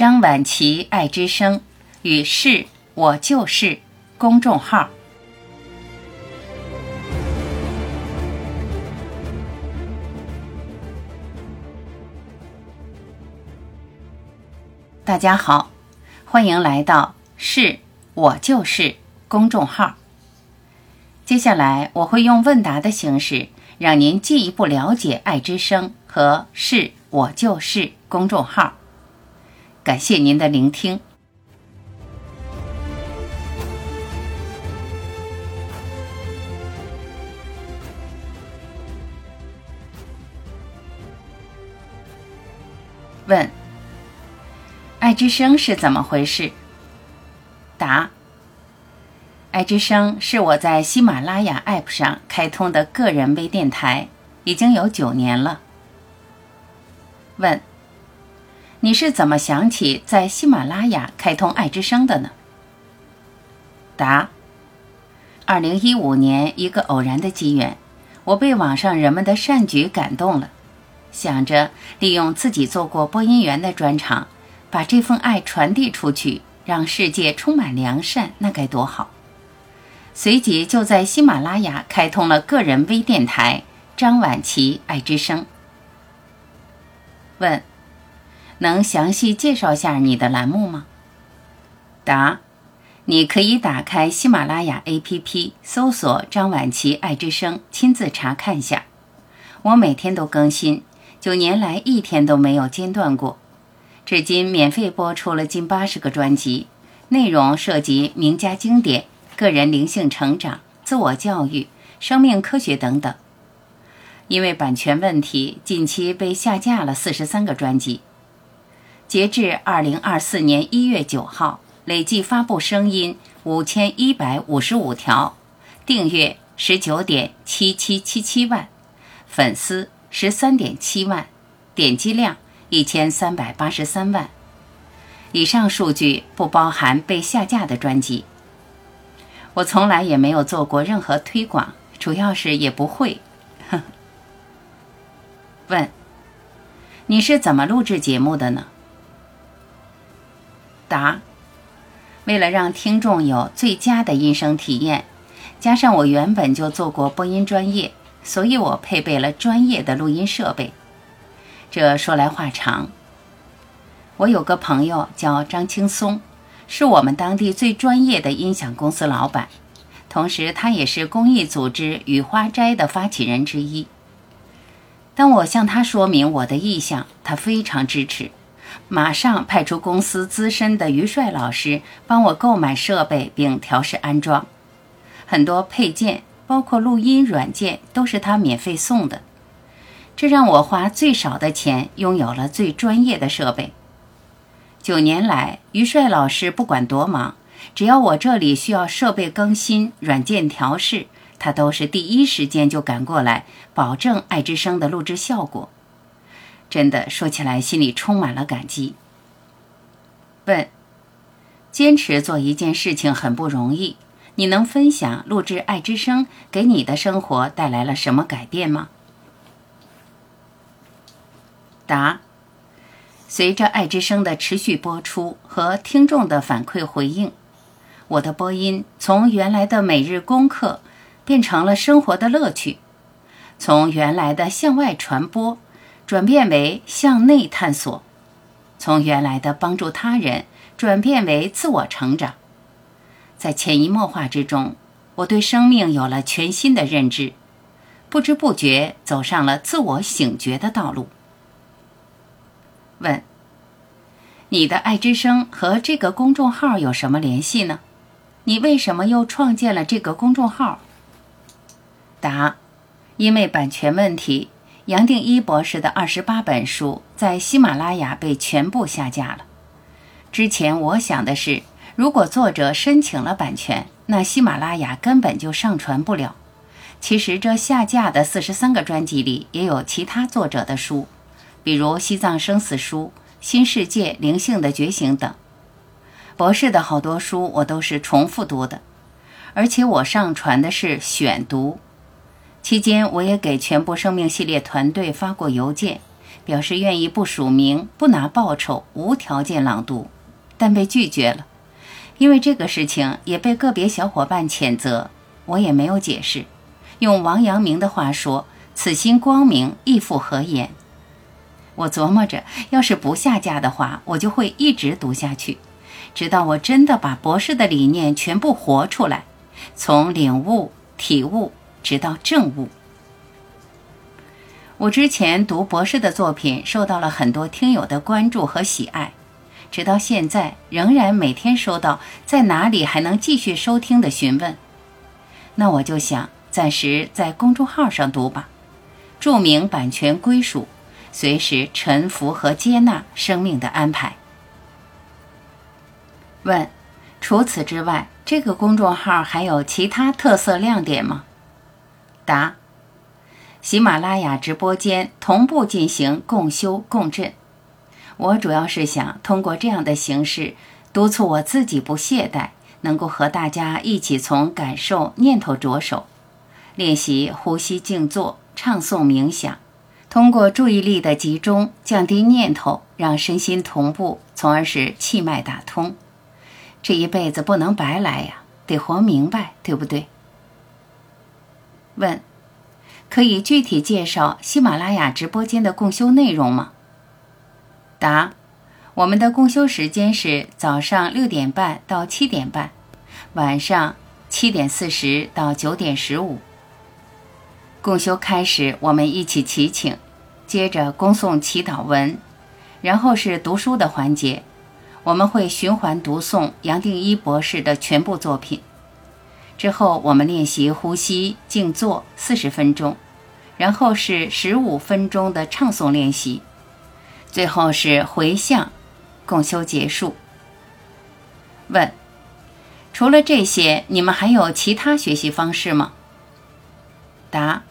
张晚琪爱之声与是我就是公众号。大家好，欢迎来到是我就是公众号。接下来我会用问答的形式，让您进一步了解爱之声和是我就是公众号。感谢您的聆听。问：爱之声是怎么回事？答：爱之声是我在喜马拉雅 App 上开通的个人微电台，已经有九年了。问：你是怎么想起在喜马拉雅开通爱之声的呢？答：二零一五年一个偶然的机缘，我被网上人们的善举感动了。想着利用自己做过播音员的专长，把这份爱传递出去，让世界充满良善，那该多好！随即就在喜马拉雅开通了个人微电台“张晚琪爱之声”。问：能详细介绍下你的栏目吗？答：你可以打开喜马拉雅 APP，搜索“张晚琪爱之声”，亲自查看下。我每天都更新。九年来一天都没有间断过，至今免费播出了近八十个专辑，内容涉及名家经典、个人灵性成长、自我教育、生命科学等等。因为版权问题，近期被下架了四十三个专辑。截至二零二四年一月九号，累计发布声音五千一百五十五条，订阅十九点七七七七万，粉丝。十三点七万，点击量一千三百八十三万。以上数据不包含被下架的专辑。我从来也没有做过任何推广，主要是也不会。问：你是怎么录制节目的呢？答：为了让听众有最佳的音声体验，加上我原本就做过播音专业。所以我配备了专业的录音设备。这说来话长。我有个朋友叫张青松，是我们当地最专业的音响公司老板，同时他也是公益组织雨花斋的发起人之一。当我向他说明我的意向，他非常支持，马上派出公司资深的于帅老师帮我购买设备并调试安装，很多配件。包括录音软件都是他免费送的，这让我花最少的钱拥有了最专业的设备。九年来，于帅老师不管多忙，只要我这里需要设备更新、软件调试，他都是第一时间就赶过来，保证爱之声的录制效果。真的说起来，心里充满了感激。问：坚持做一件事情很不容易。你能分享录制《爱之声》给你的生活带来了什么改变吗？答：随着《爱之声》的持续播出和听众的反馈回应，我的播音从原来的每日功课变成了生活的乐趣，从原来的向外传播转变为向内探索，从原来的帮助他人转变为自我成长。在潜移默化之中，我对生命有了全新的认知，不知不觉走上了自我醒觉的道路。问：你的爱之声和这个公众号有什么联系呢？你为什么又创建了这个公众号？答：因为版权问题，杨定一博士的二十八本书在喜马拉雅被全部下架了。之前我想的是。如果作者申请了版权，那喜马拉雅根本就上传不了。其实这下架的四十三个专辑里也有其他作者的书，比如《西藏生死书》《新世界灵性的觉醒》等。博士的好多书我都是重复读的，而且我上传的是选读。期间我也给全部生命系列团队发过邮件，表示愿意不署名、不拿报酬、无条件朗读，但被拒绝了。因为这个事情也被个别小伙伴谴责，我也没有解释。用王阳明的话说：“此心光明，亦复何言？”我琢磨着，要是不下架的话，我就会一直读下去，直到我真的把博士的理念全部活出来，从领悟、体悟，直到证悟。我之前读博士的作品，受到了很多听友的关注和喜爱。直到现在，仍然每天收到在哪里还能继续收听的询问。那我就想暂时在公众号上读吧，注明版权归属，随时臣服和接纳生命的安排。问：除此之外，这个公众号还有其他特色亮点吗？答：喜马拉雅直播间同步进行共修共振。我主要是想通过这样的形式，督促我自己不懈怠，能够和大家一起从感受、念头着手，练习呼吸、静坐、唱诵、冥想，通过注意力的集中，降低念头，让身心同步，从而使气脉打通。这一辈子不能白来呀，得活明白，对不对？问：可以具体介绍喜马拉雅直播间的共修内容吗？答：我们的共修时间是早上六点半到七点半，晚上七点四十到九点十五。共修开始，我们一起祈请，接着恭诵祈祷文，然后是读书的环节。我们会循环读诵杨定一博士的全部作品。之后，我们练习呼吸、静坐四十分钟，然后是十五分钟的唱诵练习。最后是回向，共修结束。问：除了这些，你们还有其他学习方式吗？答：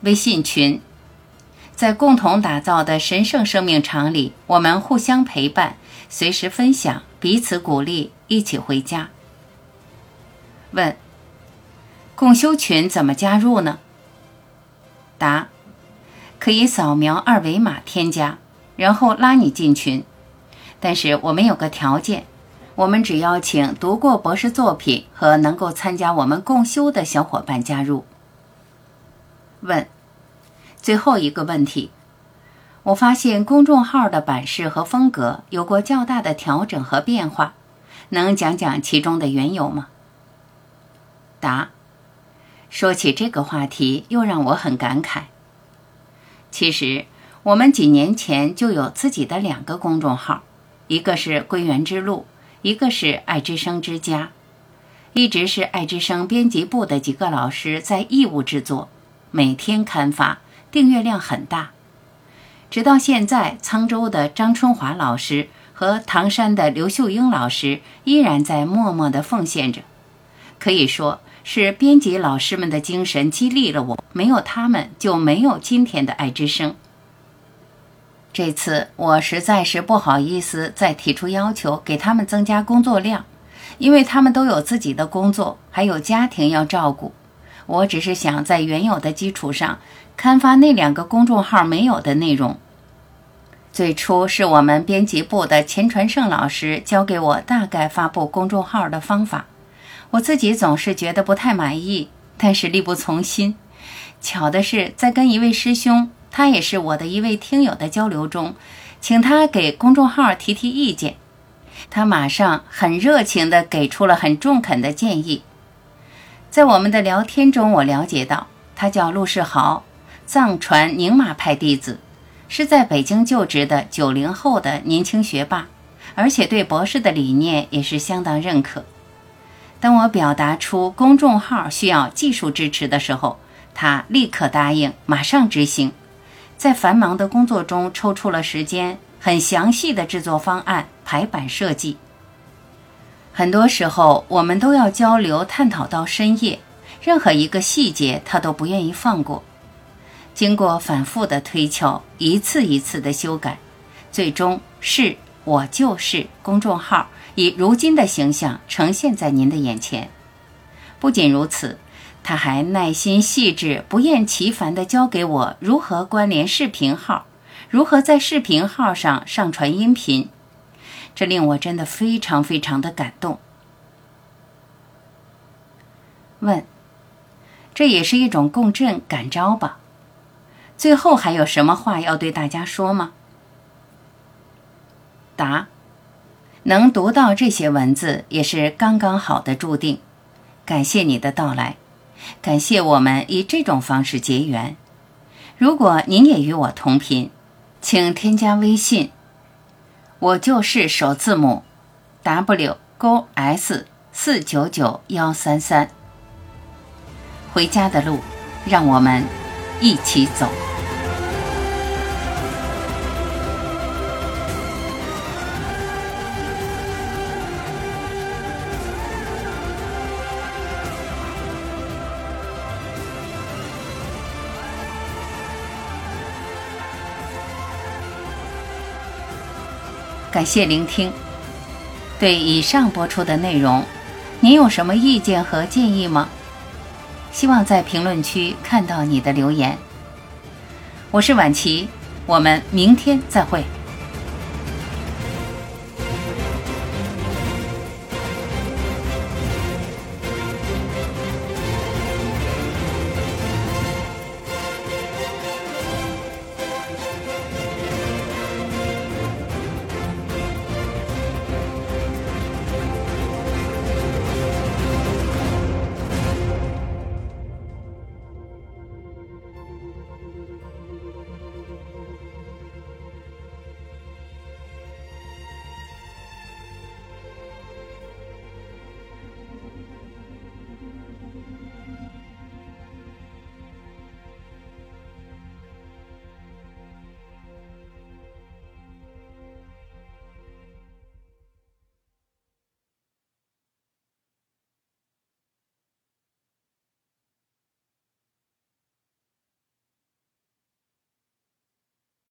微信群，在共同打造的神圣生命场里，我们互相陪伴，随时分享，彼此鼓励，一起回家。问：共修群怎么加入呢？答：可以扫描二维码添加。然后拉你进群，但是我们有个条件，我们只邀请读过博士作品和能够参加我们共修的小伙伴加入。问，最后一个问题，我发现公众号的版式和风格有过较大的调整和变化，能讲讲其中的缘由吗？答，说起这个话题，又让我很感慨。其实。我们几年前就有自己的两个公众号，一个是“归元之路”，一个是“爱之声之家”，一直是爱之声编辑部的几个老师在义务制作，每天刊发，订阅量很大。直到现在，沧州的张春华老师和唐山的刘秀英老师依然在默默的奉献着，可以说是编辑老师们的精神激励了我，没有他们就没有今天的爱之声。这次我实在是不好意思再提出要求给他们增加工作量，因为他们都有自己的工作，还有家庭要照顾。我只是想在原有的基础上刊发那两个公众号没有的内容。最初是我们编辑部的钱传胜老师教给我大概发布公众号的方法，我自己总是觉得不太满意，但是力不从心。巧的是，在跟一位师兄。他也是我的一位听友的交流中，请他给公众号提提意见，他马上很热情地给出了很中肯的建议。在我们的聊天中，我了解到他叫陆世豪，藏传宁玛派弟子，是在北京就职的九零后的年轻学霸，而且对博士的理念也是相当认可。当我表达出公众号需要技术支持的时候，他立刻答应，马上执行。在繁忙的工作中抽出了时间，很详细的制作方案、排版设计。很多时候，我们都要交流探讨到深夜，任何一个细节他都不愿意放过。经过反复的推敲，一次一次的修改，最终是我就是公众号以如今的形象呈现在您的眼前。不仅如此。他还耐心细致、不厌其烦地教给我如何关联视频号，如何在视频号上上传音频，这令我真的非常非常的感动。问：这也是一种共振感召吧？最后还有什么话要对大家说吗？答：能读到这些文字也是刚刚好的注定。感谢你的到来，感谢我们以这种方式结缘。如果您也与我同频，请添加微信，我就是首字母 W 勾 S 四九九幺三三。回家的路，让我们一起走。感谢聆听。对以上播出的内容，您有什么意见和建议吗？希望在评论区看到你的留言。我是婉琪，我们明天再会。